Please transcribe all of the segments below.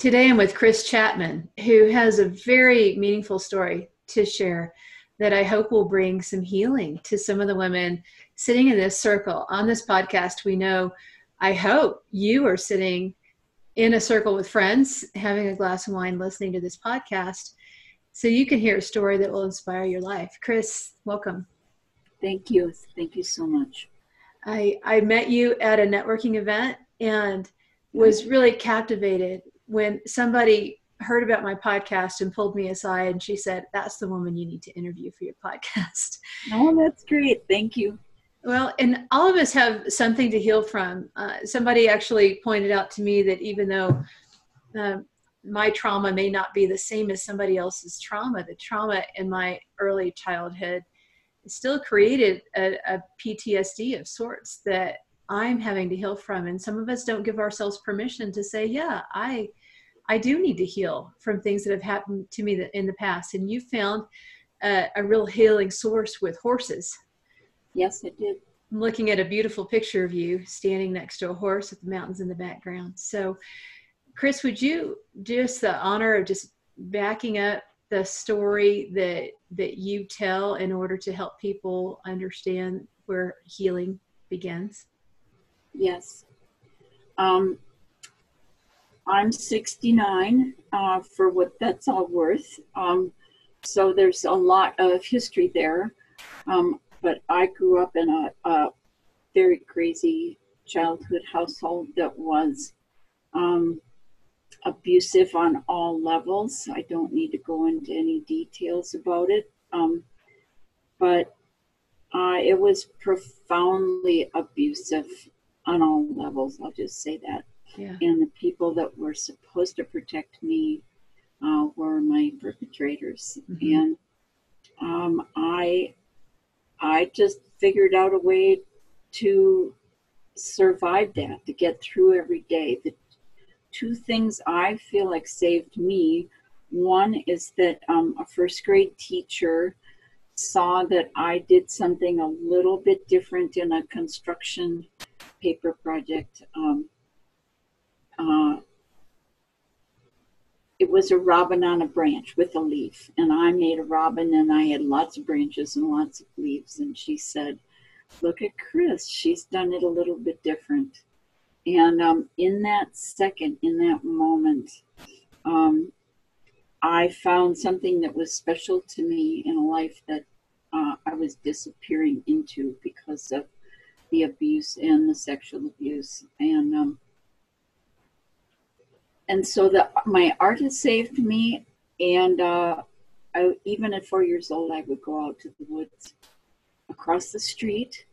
Today I'm with Chris Chapman, who has a very meaningful story to share that I hope will bring some healing to some of the women sitting in this circle. On this podcast, we know, I hope you are sitting in a circle with friends, having a glass of wine, listening to this podcast, so you can hear a story that will inspire your life. Chris, welcome. Thank you. Thank you so much. I, I met you at a networking event and was really captivated when somebody heard about my podcast and pulled me aside and she said, That's the woman you need to interview for your podcast. Oh, that's great. Thank you. Well, and all of us have something to heal from. Uh, somebody actually pointed out to me that even though uh, my trauma may not be the same as somebody else's trauma, the trauma in my early childhood still created a, a PTSD of sorts that I'm having to heal from. And some of us don't give ourselves permission to say, yeah, I, I do need to heal from things that have happened to me in the past. And you found a, a real healing source with horses. Yes, I did. I'm looking at a beautiful picture of you standing next to a horse with the mountains in the background. So, Chris, would you just the honor of just backing up the story that that you tell in order to help people understand where healing begins? Yes. Um, I'm 69 uh, for what that's all worth. Um, so there's a lot of history there. Um, but I grew up in a, a, very crazy childhood household that was um, abusive on all levels. I don't need to go into any details about it, um, but uh, it was profoundly abusive on all levels. I'll just say that. Yeah. And the people that were supposed to protect me uh, were my perpetrators, mm-hmm. and um, I I just figured out a way to survive that, to get through every day. The two things I feel like saved me one is that um, a first grade teacher saw that I did something a little bit different in a construction paper project. Um, uh, it was a robin on a branch with a leaf, and I made a robin, and I had lots of branches and lots of leaves. And she said, "Look at Chris; she's done it a little bit different." And um, in that second, in that moment, um, I found something that was special to me in a life that uh, I was disappearing into because of the abuse and the sexual abuse. And um, and so the my art has saved me. And uh, I, even at four years old, I would go out to the woods across the street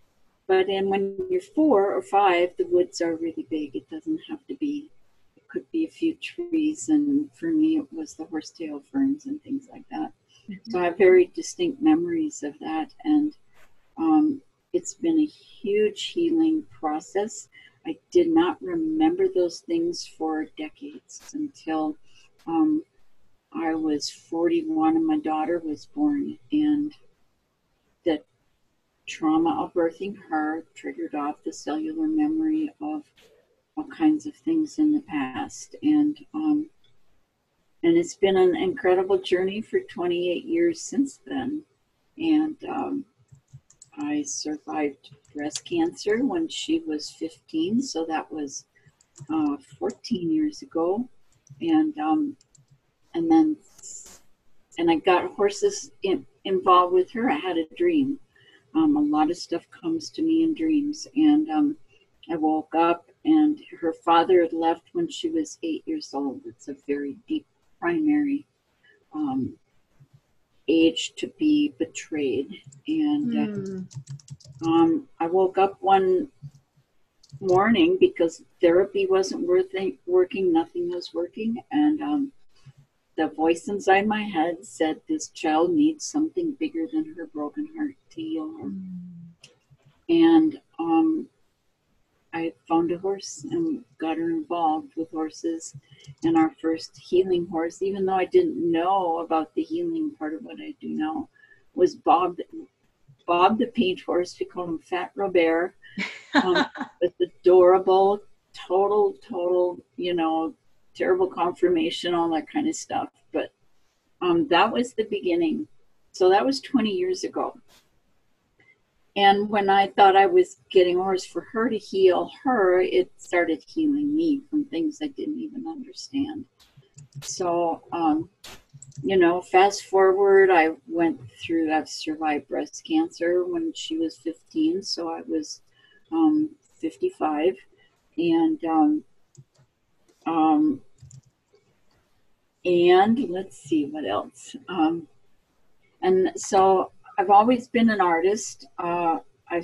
but then when you're four or five, the woods are really big. It doesn't have to be, it could be a few trees. And for me, it was the horsetail ferns and things like that. Mm-hmm. So I have very distinct memories of that. And um, it's been a huge healing process. I did not remember those things for decades until um, I was 41 and my daughter was born. And the trauma of birthing her triggered off the cellular memory of all kinds of things in the past and um, and it's been an incredible journey for 28 years since then and um, i survived breast cancer when she was 15 so that was uh, 14 years ago and um, and then and i got horses in, involved with her i had a dream um, a lot of stuff comes to me in dreams. And um, I woke up, and her father had left when she was eight years old. It's a very deep primary um, age to be betrayed. And uh, mm. I woke up one morning because therapy wasn't working, working nothing was working. And um, the voice inside my head said this child needs something bigger than her broken heart to heal her. Mm. And um, I found a horse and got her involved with horses. And our first healing horse, even though I didn't know about the healing part of what I do now, was Bob. Bob the paint horse. We call him Fat Robert. Um, with adorable, total, total, you know, terrible conformation, all that kind of stuff. But um, that was the beginning. So that was 20 years ago. And when I thought I was getting orders for her to heal her, it started healing me from things I didn't even understand. So, um, you know, fast forward, I went through, I've survived breast cancer when she was 15. So I was um, 55. And, um, um, and let's see what else. Um, and so I've always been an artist. Uh, I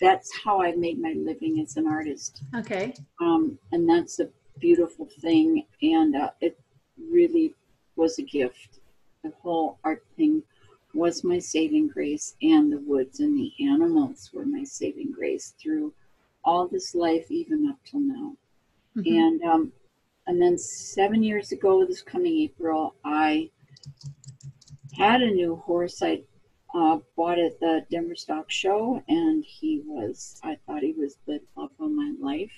that's how I made my living as an artist. Okay. Um, and that's a beautiful thing, and uh, it really was a gift. The whole art thing was my saving grace, and the woods and the animals were my saving grace through all this life, even up till now. Mm-hmm. And um, and then seven years ago, this coming April, I had a new horse. I uh, bought at the Denver Stock Show, and he was, I thought he was the love of my life.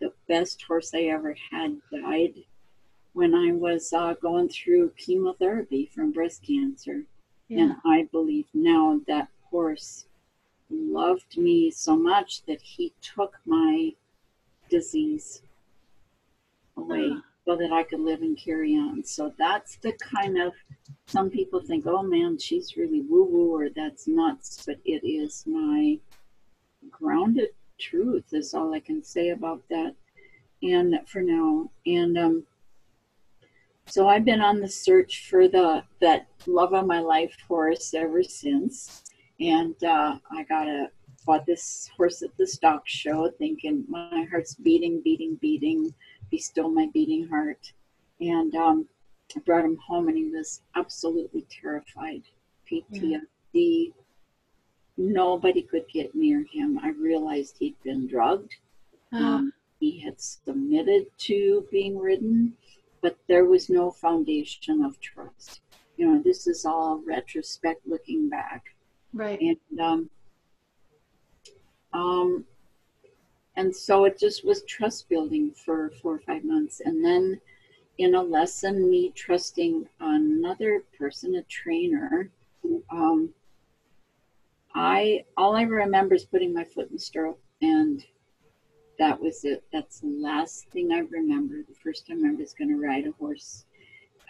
The best horse I ever had died when I was uh, going through chemotherapy from breast cancer. Yeah. And I believe now that horse loved me so much that he took my disease away. Uh-huh so that I could live and carry on. So that's the kind of some people think, oh man, she's really woo woo or that's nuts, but it is my grounded truth, is all I can say about that. And for now, and um, so I've been on the search for the that love of my life horse ever since, and uh, I got a bought this horse at the stock show, thinking my heart's beating, beating, beating be still my beating heart. And um, I brought him home and he was absolutely terrified. PTSD. Yeah. Nobody could get near him. I realized he'd been drugged. Uh-huh. Um, he had submitted to being ridden, but there was no foundation of trust. You know, this is all retrospect looking back. Right. And um, um, and so it just was trust building for four or five months. And then in a lesson me trusting another person a trainer um, i all i remember is putting my foot in the stirrup and that was it. That's the last thing i remember. The first time i was going to ride a horse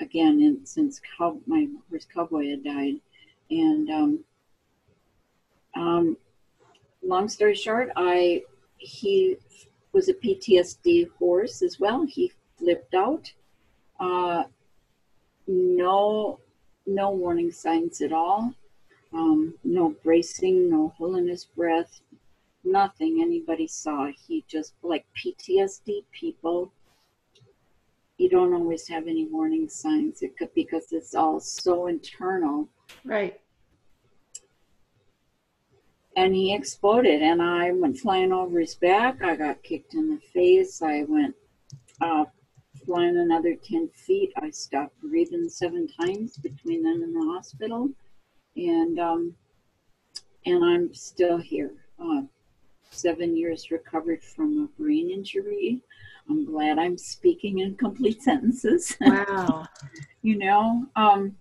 again and since cow, my horse cowboy had died. And um, um, long story short i he was a PTSD horse as well. He flipped out. Uh, no, no warning signs at all. Um, no bracing, no hole in his breath, nothing anybody saw. He just like PTSD people. You don't always have any warning signs it could, because it's all so internal. Right and he exploded and i went flying over his back. I got kicked in the face. I went uh, flying another 10 feet. I stopped breathing seven times between then and the hospital. And um, and i'm still here. Uh, seven years recovered from a brain injury. I'm glad i'm speaking in complete sentences. Wow. You know um,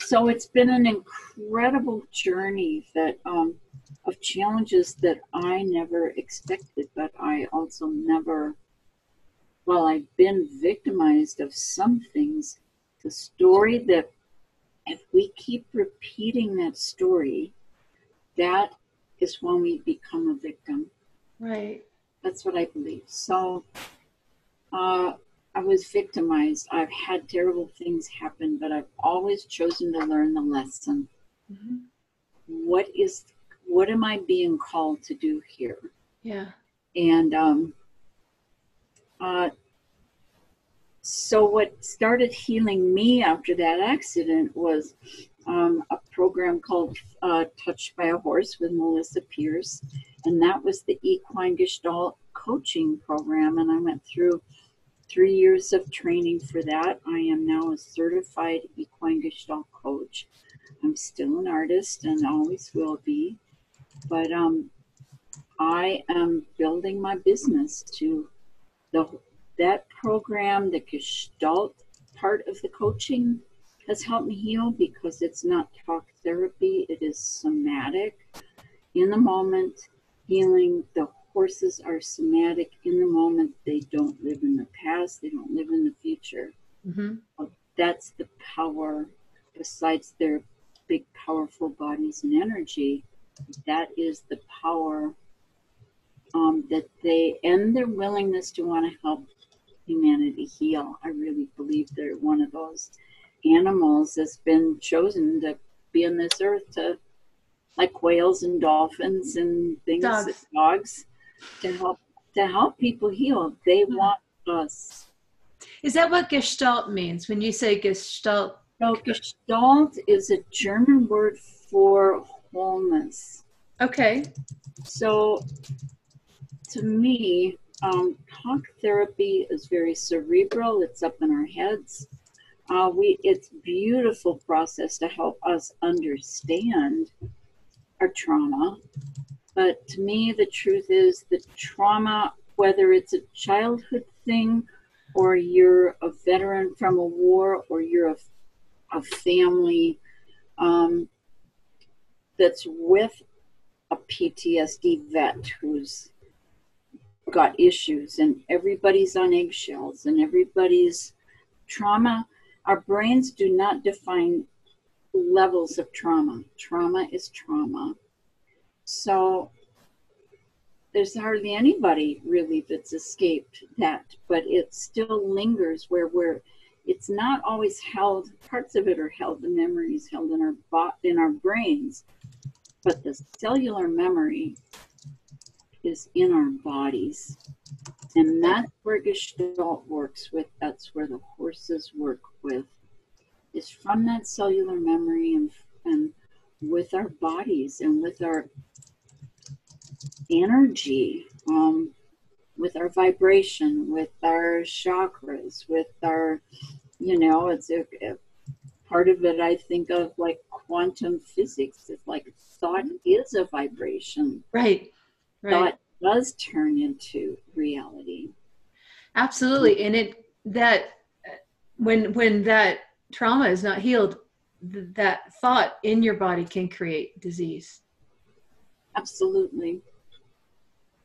so it's been an incredible journey that um, of challenges that I never expected, but I also never, well, I've been victimized of some things. The story that if we keep repeating that story, that is when we become a victim. Right. That's what I believe. So, uh, I was victimized. I've had terrible things happen, but I've always chosen to learn the lesson. Mm-hmm. What is, what am I being called to do here? Yeah. And um, uh, so what started healing me after that accident was um, a program called uh, Touched by a Horse with Melisa Pearce, and that was the equine gestalt coaching program. And I went through three years of training for that. I am now a certified equine gestalt coach. I'm still an artist and always will be, but um, I am building my business to the that program, the Gestalt part of the coaching has helped me heal because it's not talk therapy, it is somatic. In the moment, healing. The horses are somatic in the moment. They don't live in the past, they don't live in the future. Mm-hmm. That's the power, besides their big, powerful bodies and energy, that is the power um, that they and their willingness to want to help humanity heal. I really believe they're one of those animals that's been chosen to be on this earth to, like whales and dolphins and things, dogs, dogs to help to help people heal. They mm-hmm. want us. Is that what Gestalt means when you say Gestalt? No, Gestalt is a German word for wholeness. Okay. So, to me, um, talk therapy is very cerebral. It's up in our heads. Uh, we it's beautiful process to help us understand our trauma. But to me, the truth is the trauma, whether it's a childhood thing, or you're a veteran from a war, or you're a, a family um, that's with a PTSD vet who's got issues, and everybody's on eggshells, and everybody's trauma our brains do not define levels of trauma. Trauma is trauma. So there's hardly anybody really that's escaped that, but it still lingers where we're it's not always held parts of it are held the memories held in our bo- in our brains but the cellular memory is in our bodies. And that's where gestalt works with that's where the horses work with is from that cellular memory and, and with our bodies and with our energy, um, with our vibration, with our chakras, with our, you know, it's a, a part of it I think of like quantum physics. It's like thought is a vibration. Right. right. Thought does turn into reality. Absolutely. And it that when when that trauma is not healed th- that thought in your body can create disease absolutely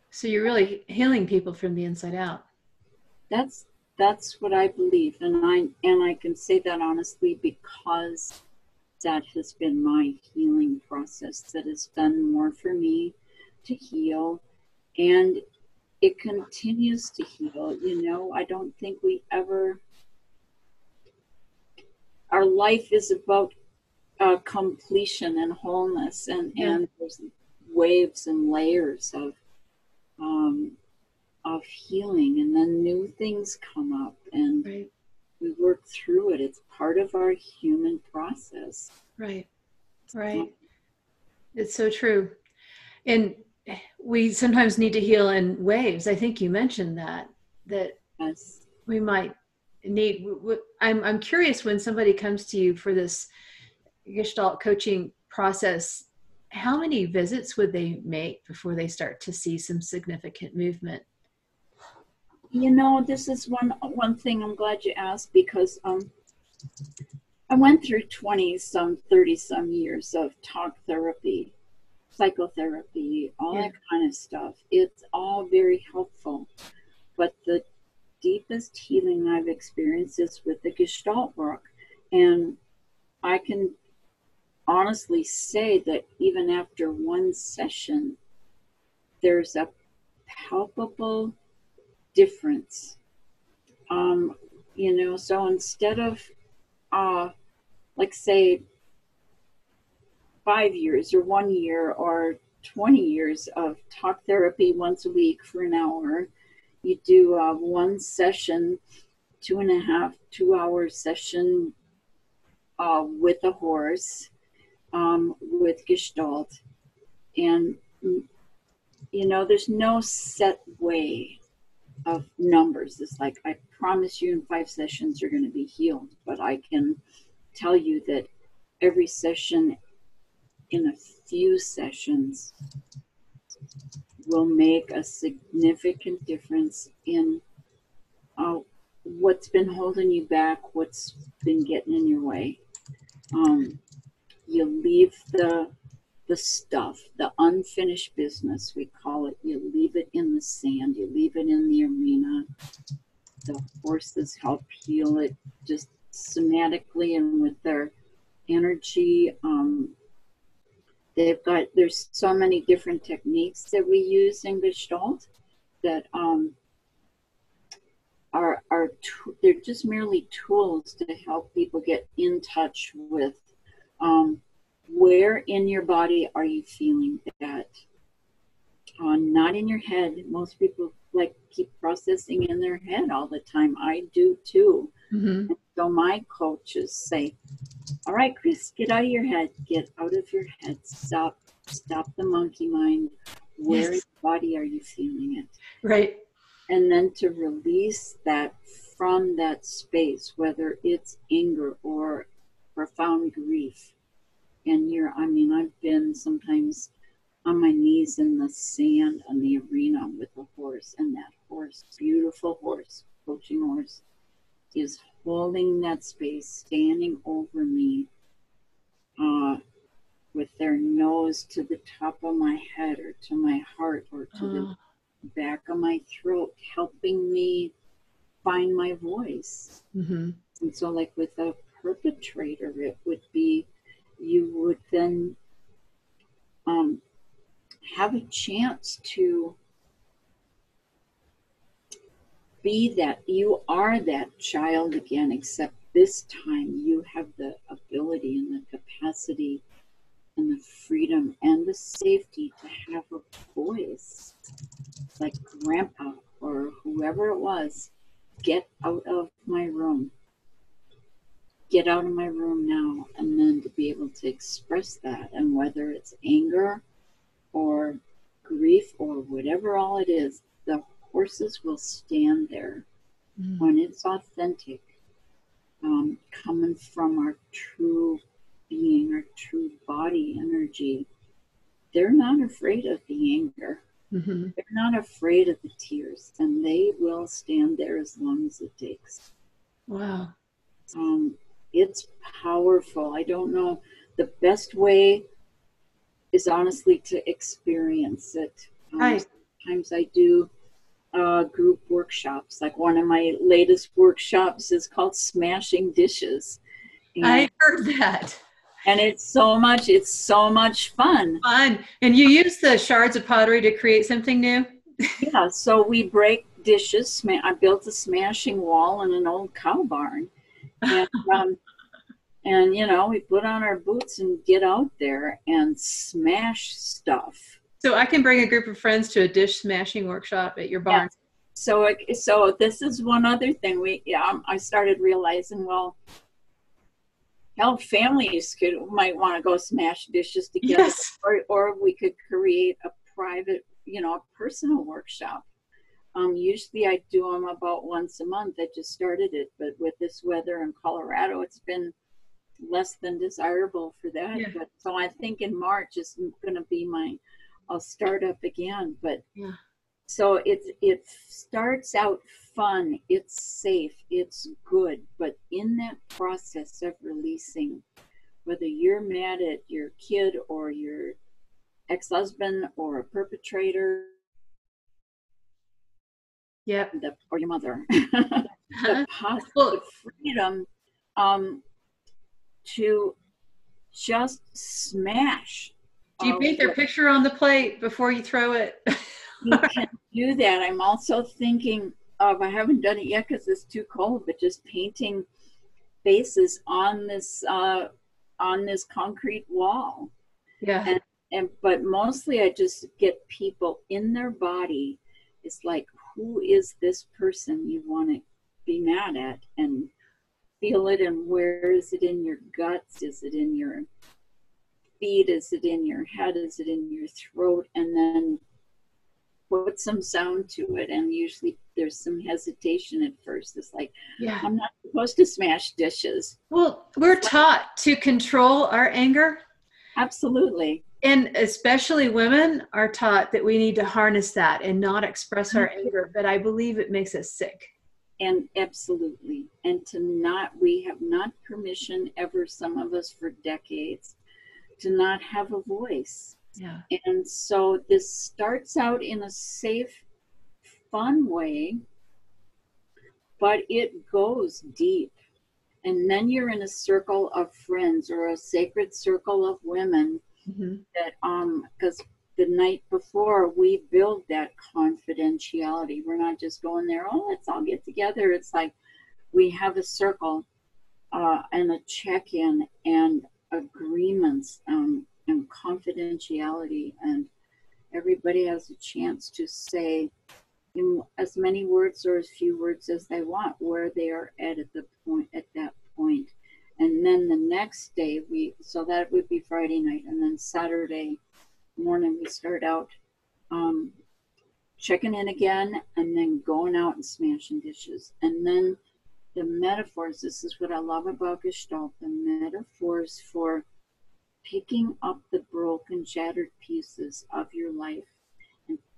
so you're really healing people from the inside out that's that's what i believe and i and i can say that honestly because that has been my healing process that has done more for me to heal and it continues to heal you know i don't think we ever our life is about uh, completion and wholeness, and yeah. and there's waves and layers of um, of healing, and then new things come up, and right. we work through it. It's part of our human process. Right, right. It's so true, and we sometimes need to heal in waves. I think you mentioned that that yes. we might need I'm I'm curious when somebody comes to you for this Gestalt coaching process, how many visits would they make before they start to see some significant movement? You know, this is one one thing I'm glad you asked because um, I went through 20 some 30 some years of talk therapy, psychotherapy, all yeah. that kind of stuff. It's all very helpful. But the deepest healing I've experienced is with the Gestalt work. And I can honestly say that even after one session, there's a palpable difference. Um, you know, so instead of, uh, like, say, five years or one year or 20 years of talk therapy once a week for an hour, you do uh, one session, two and a half, two hour session uh, with a horse, um, with Gestalt. And, you know, there's no set way of numbers. It's like, I promise you in five sessions you're going to be healed. But I can tell you that every session, in a few sessions, will make a significant difference in uh, what's been holding you back, what's been getting in your way. Um, you leave the the stuff, the unfinished business, we call it. You leave it in the sand, you leave it in the arena. The horses help heal it just somatically and with their energy. Um, they've got, there's so many different techniques that we use in Gestalt that um, are, are they're just merely tools to help people get in touch with um, where in your body are you feeling that? Uh, not in your head. Most people like keep processing in their head all the time. I do too. Mm-hmm. So my coaches say, "All right, Chris, get out of your head. Get out of your head. Stop. Stop the monkey mind. Where yes. in your body are you feeling it? Right. And then to release that from that space, whether it's anger or profound grief, and you're i mean i've been sometimes on my knees in the sand on the arena with a horse and that horse beautiful horse coaching horse is holding that space standing over me uh, with their nose to the top of my head or to my heart or to uh. the back of my throat helping me find my voice mm-hmm. and so like with a perpetrator it would be you would then um, have a chance to be that you are that child again, except this time you have the ability and the capacity and the freedom and the safety to have a voice like grandpa or whoever it was get out of my room get out of my room now and then to be able to express that. And whether it's anger or grief or whatever all it is the horses will stand there mm. when it's authentic um, coming from our true being our true body energy. They're not afraid of the anger. Mm-hmm. they're not afraid of the tears and they will stand there as long as it takes. Wow. Um, it's powerful. I don't know. The best way is honestly to experience it. Um, right. Sometimes I do uh, group workshops. Like one of my latest workshops is called Smashing Dishes. And, I heard that. And it's so much, it's so much fun. Fun. And you use the shards of pottery to create something new? yeah. So we break dishes. I built a smashing wall in an old cow barn and, um, and you know we put on our boots and get out there and smash stuff so i can bring a group of friends to a dish smashing workshop at your barn yeah. so so this is one other thing we yeah um, i started realizing well hell families could might want to go smash dishes together yes. or, or we could create a private you know a personal workshop um, usually I do them about once a month. I just started it, but with this weather in Colorado, it's been less than desirable for that. Yeah. But so I think in March is going to be my, I'll start up again. But yeah. so it it starts out fun. It's safe. It's good. But in that process of releasing, whether you're mad at your kid or your ex-husband or a perpetrator Yep. The, or your mother. the possible freedom um, to just smash. Do you paint their picture on the plate before you throw it? you can do that. I'm also thinking of, I haven't done it yet because it's too cold, but just painting faces on this uh, on this concrete wall. Yeah. And, and but mostly I just get people in their body. It's like who is this person you want to be mad at and feel it and where is it in your guts? Is it in your feet? Is it in your head? Is it in your throat? And then put some sound to it and usually there's some hesitation at first. It's like yeah. I'm not supposed to smash dishes. Well we're taught to control our anger absolutely. And especially women are taught that we need to harness that and not express our mm-hmm. anger but i believe it makes us sick. And absolutely. And to not we have not permission ever some of us for decades to not have a voice. Yeah. And so this starts out in a safe fun way but it goes deep and then you're in a circle of friends or a sacred circle of women mm-hmm. that um because the night before we build that confidentiality we're not just going there oh let's all get together it's like we have a circle uh, and a check-in and agreements um, and confidentiality and everybody has a chance to say in as many words or as few words as they want where they are at at the point at that point. And then the next day we so that would be friday night and then saturday morning we start out um, checking in again and then going out and smashing dishes. And then the metaphors this is what i love about gestalt the metaphors for picking up the broken shattered pieces of your life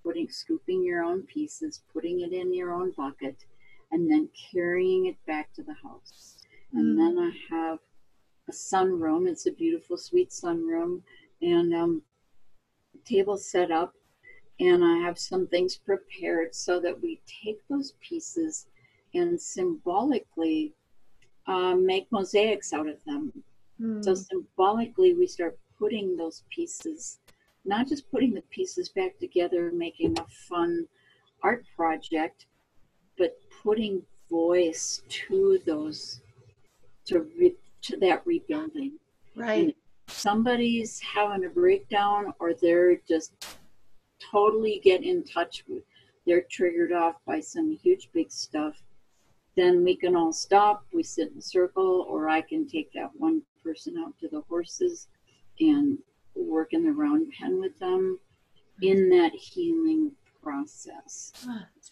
putting scooping your own pieces putting it in your own bucket and then carrying it back to the house. And Mm. then i have a sunroom. It's a beautiful sweet sunroom. And um, table set up. And i have some things prepared so that we take those pieces and symbolically uh, make mosaics out of them. Mm. so symbolically, we start putting those pieces, not just putting the pieces back together, making a fun art project, but putting voice to those, to re, to that rebuilding. right Somebody's having a breakdown, or they're just totally get in touch with, they're triggered off by some huge big stuff. Then we can all stop. We sit in a circle, or I can take that one person out to the horses and work in the round pen with them in that healing process.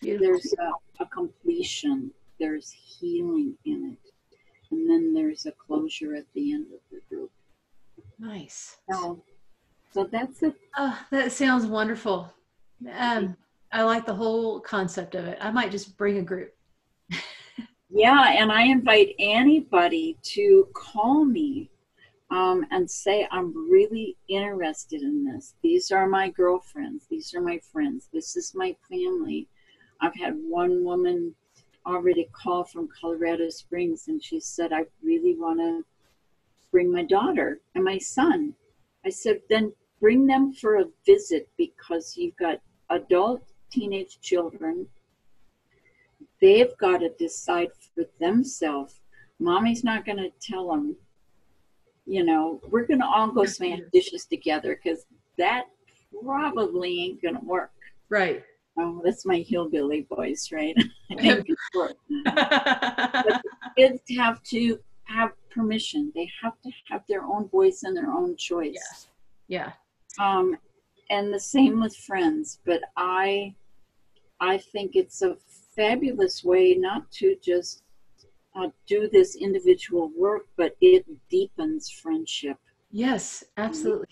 Beautiful There's a, a completion, there's healing in it, and then there's a closure at the end of the group. nice. So, so that's it. oh, that sounds wonderful. Um, i like the whole concept of it. I might just bring a group. Yeah, and I invite anybody to call me um, and say, I'm really interested in this. These are my girlfriends. These are my friends. This is my family. I've had one woman already call from Colorado Springs, and she said, I really want to bring my daughter and my son. I said, then bring them for a visit because you've got adult teenage children they've got to decide for themselves. Mommy's not going to tell them, you know, we're going to all go smash dishes together because that probably ain't going to work. right Oh, that's my hillbilly voice, right? Kids have to have permission. They have to have their own voice and their own choice. yeah um, and the same with friends but i i think it's a fabulous way not to just uh, do this individual work but it deepens friendship yes absolutely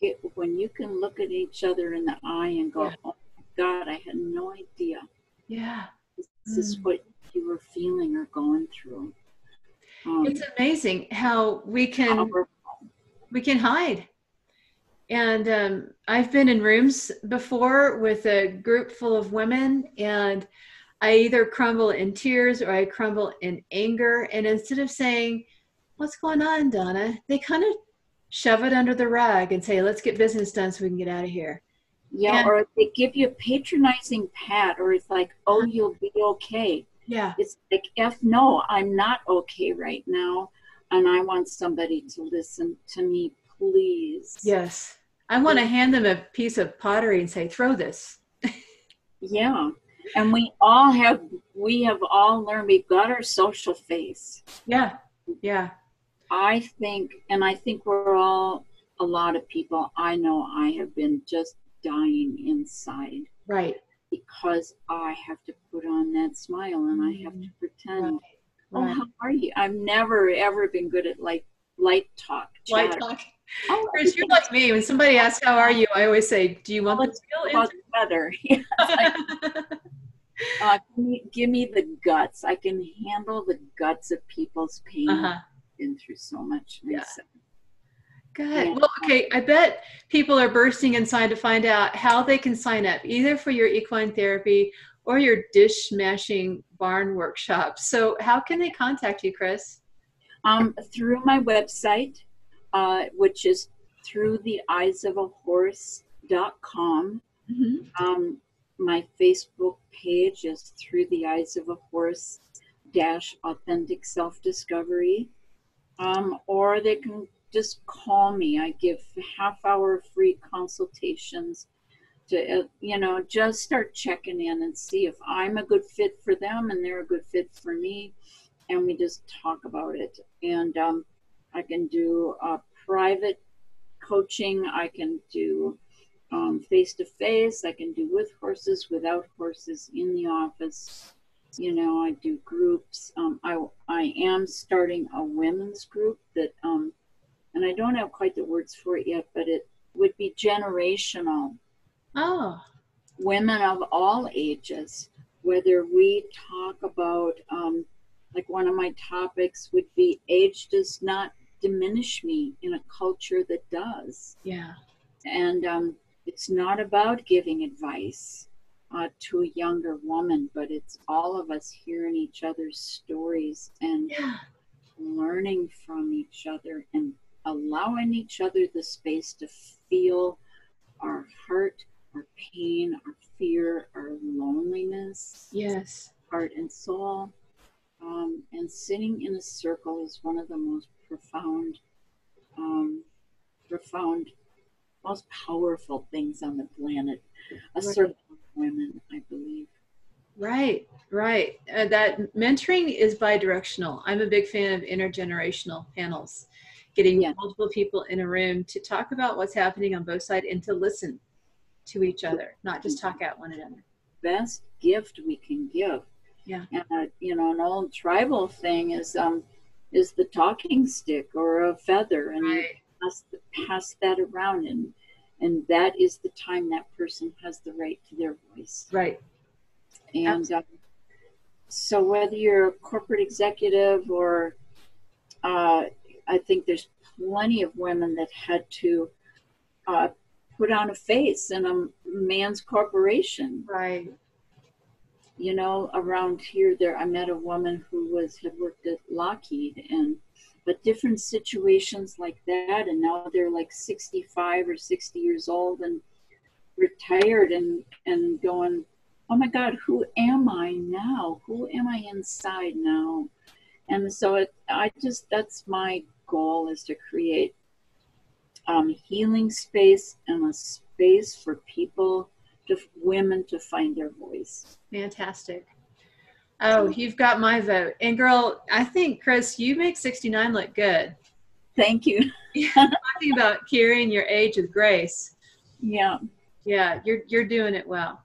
it, when you can look at each other in the eye and go Yeah. oh my god i had no idea yeah this is Mm. what you were feeling or going through um, it's amazing how we can powerful. we can hide and um, i've been in rooms before with a group full of women and i either crumble in tears or i crumble in anger. And instead of saying what's going on donna? they kind of shove it under the rug and say let's get business done so we can get out of here. Yeah And- or they give you a patronizing pat or it's like oh you'll be okay. Yeah. It's like, F no, I'm not okay right now. And I want somebody to listen to me, please. yes. I want to hand them a piece of pottery and say throw this. Yeah. And we all have, we have all learned, we've got our social face. yeah yeah I think, and I think we're all, a lot of people, I know I have been just dying inside right because I have to put on that smile and I have to pretend. Oh, right. how are you? I've never ever been good at like light talk. Light chatter. talk. Oh, Chris, you're like me. When somebody asks how are you, I always say, "Do you want the real about the weather. Yeah, answer?" Uh, give, me, give me the guts. I can handle the guts of people's pain. Uh-huh. Been through so much. Yeah. Good. Well, okay. I bet people are bursting inside to find out how they can sign up, either for your equine therapy or your dish smashing barn workshop. So, how can they contact you, Chris? Um, through my website, uh, which is through the eyes of a horse.com. Mm-hmm. Um, my Facebook page is through the eyes of a horse dash authentic self discovery. Um, or they can just call me. I give half hour free consultations to, uh, you know, just start checking in and see if I'm a good fit for them and they're a good fit for me. And we just talk about it. And um, I can do private coaching, I can do face to face, I can do with horses, without horses, in the office. You know, I do groups. Um, I, I am starting a women's group that um, and I don't have quite the words for it yet, but it would be generational. Oh, Women of all ages, whether we talk about, um, like one of my topics would be age does not diminish me in a culture that does. yeah. And um, it's not about giving advice uh, to a younger woman, but it's all of us hearing each other's stories and Yeah. learning from each other and allowing each other the space to feel our heart, our pain, our fear, our loneliness, Yes. heart and soul. Um, and sitting in a circle is one of the most profound, um, profound, most powerful things on the planet. A Right. circle of women, I believe. Right, right. Uh, that mentoring is bi-directional. I'm a big fan of intergenerational panels, getting Yeah. multiple people in a room to talk about what's happening on both sides and to listen to each other, not just talk at one another. best gift we can give. Yeah. And uh, you know, an old tribal thing is um is the talking stick or a feather, and you pass, pass that around, and and that is the time that person has the right to their voice. Right. And um, so, whether you're a corporate executive or, uh, I think there's plenty of women that had to uh, put on a face in a man's corporation. Right. You know, around here, there I met a woman who was had worked at Lockheed, and but different situations like that, and now they're like 65 or 60 years old and retired, and and going oh my God, who am I now? Who am I inside now? And so it, I just, that's my goal is to create um, healing space and a space for people, to women to find their voice. Fantastic. Oh, you've got my vote. And girl, I think Chris, you make 69 look good. Thank you. Talking about carrying your age with grace. Yeah, Yeah, you're you're doing it well.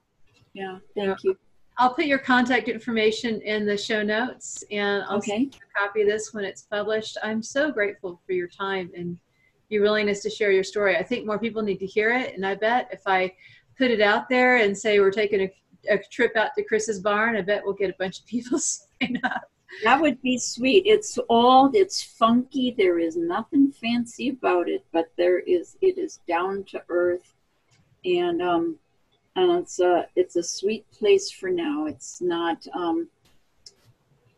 yeah, thank you. I'll put your contact information in the show notes and I'll Okay. send you a copy of this when it's published. I'm so grateful for your time and your willingness to share your story. I think more people need to hear it. And I bet if I put it out there and say we're taking a, a trip out to Chris's barn, I bet we'll get a bunch of people sign up. That would be sweet. It's old, it's funky. There is nothing fancy about it, but there is. It is down to earth, and um, and it's a it's a sweet place for now. It's not. Um,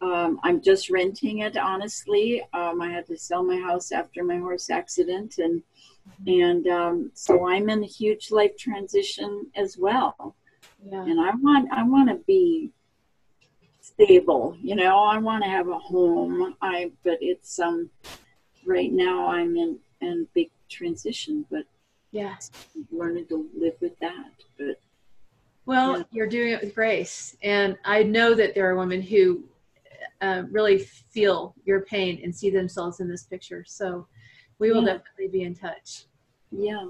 um, I'm just renting it. Honestly, um, I had to sell my house after my horse accident, and and um, so I'm in a huge life transition as well Yeah. and I want I want to be stable. You know, I want to have a home. I but it's um right now I'm in in big transition, but Yeah. Learning to live with that. But Well, Yeah. you're doing it with grace. And I know that there are women who uh, really feel your pain and see themselves in this picture. So we will Yeah. definitely be in touch. yeah,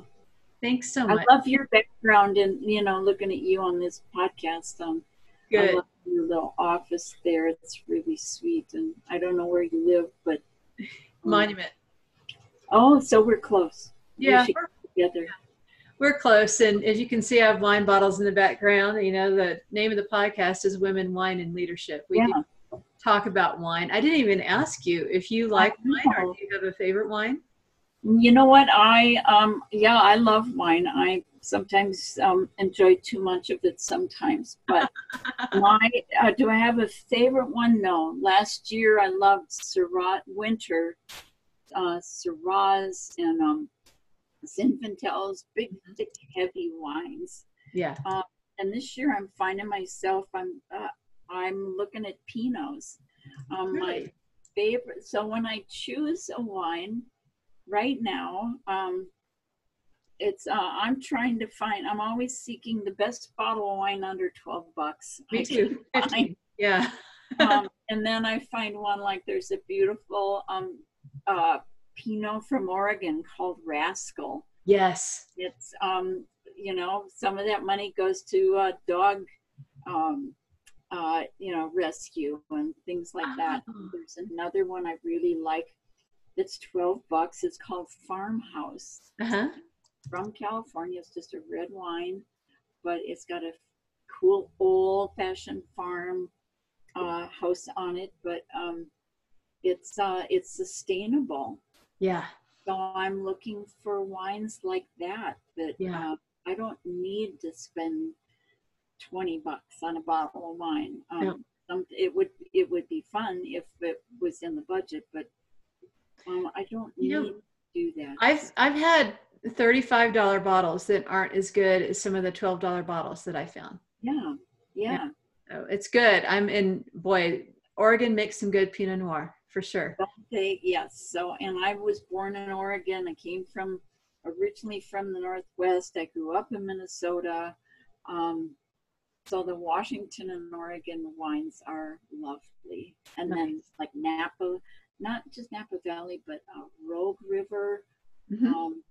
Thanks so much. I love your background and you know looking at you on this podcast. Um, I love your little office there. It's really sweet, and I don't know where you live, but um, Monument. Oh, so we're close. We Yeah. should get together. we're close. And as you can see, I have wine bottles in the background. You know, the name of the podcast is Women, Wine, and Leadership. We Yeah. talk about wine. I didn't even ask you if you like wine or do you have a favorite wine? You know what? I um yeah, I love wine. I sometimes um enjoy too much of it sometimes. But my uh, do I have a favorite one? No. Last year I loved Syrah winter, uh Syrahs and um Zinfandels, big thick heavy wines. Yeah. And this year I'm finding myself I'm uh, I'm looking at Pinots. Um my favorite. So when I choose a wine right now, um, it's uh, I'm trying to find. I'm always seeking the best bottle of wine under twelve bucks. Me too. Yeah. um, and then I find one like there's a beautiful um, uh, Pinot from Oregon called Rascal. Yes. It's um, you know some of that money goes to uh, dog. Um, uh, you know, rescue and things like that. Oh. There's another one I really like. It's 12 bucks. It's called Farmhouse Uh-huh. from California. It's just a red wine, but it's got a cool old fashioned farm uh, house on it, but um, it's uh, it's sustainable. Yeah. So I'm looking for wines like that that Yeah. uh, I don't need to spend 20 bucks on a bottle of wine. Um, some, it would it would be fun if it was in the budget, but um, I don't need You know, to do that. I've I've had $35 bottles that aren't as good as some of the $12 bottles that I found. yeah, yeah. So it's good. I'm in boy, Oregon makes some good Pinot Noir for sure. They, yes. So, and I was born in Oregon. I came from originally from the Northwest. I grew up in Minnesota. Um, so the Washington and Oregon wines are lovely. And then like Napa, not just Napa Valley, but uh, Rogue River. Mhm. Um,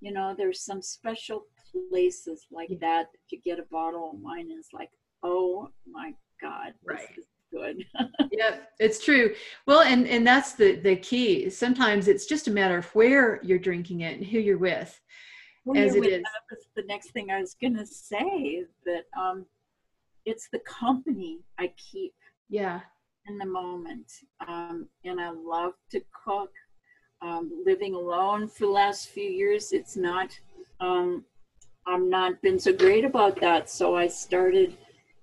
you know, there's some special places like Yeah. that. If you get a bottle of wine, it's like, oh my God, Right. this is good. Yep, it's true. Well, and and that's the the key. Sometimes it's just a matter of where you're drinking it and who you're with. Well, as it with- is. that was the next thing I was gonna say that um, it's the company I keep Yeah. In the moment, um, and I love to cook. Um, living alone for the last few years, it's not. Um, I'm not been so great about that, so I started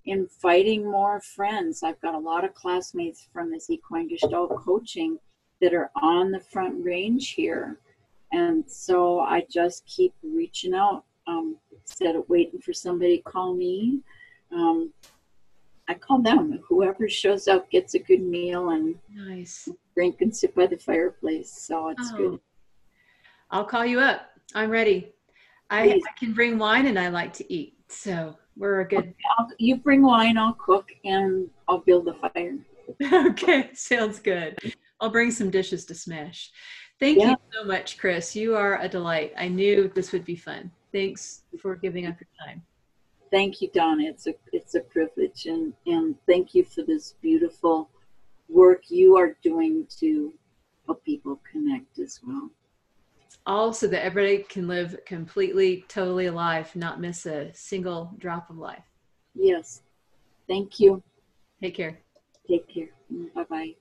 inviting more friends. I've got a lot of classmates from this equine gestalt coaching that are on the front range here. And so I just keep reaching out um, instead of waiting for somebody to call me. Um, I call them. Whoever shows up gets a good meal and Nice. drink and sit by the fireplace. So it's Oh, good. I'll call you up. I'm ready. I, I can bring wine and I like to eat. So we're a good. I'll, you bring wine, I'll cook, and I'll build the fire. okay, sounds good. I'll bring some dishes to smash. Thank Yeah. you so much, Chris. You are a delight. I knew this would be fun. Thanks for giving up your time. Thank you, Donna. It's a it's a privilege, and and thank you for this beautiful work you are doing to help people connect as well. All so that everybody can live completely, totally alive, not miss a single drop of life. Yes. Thank you. Take care. Take care. Bye bye.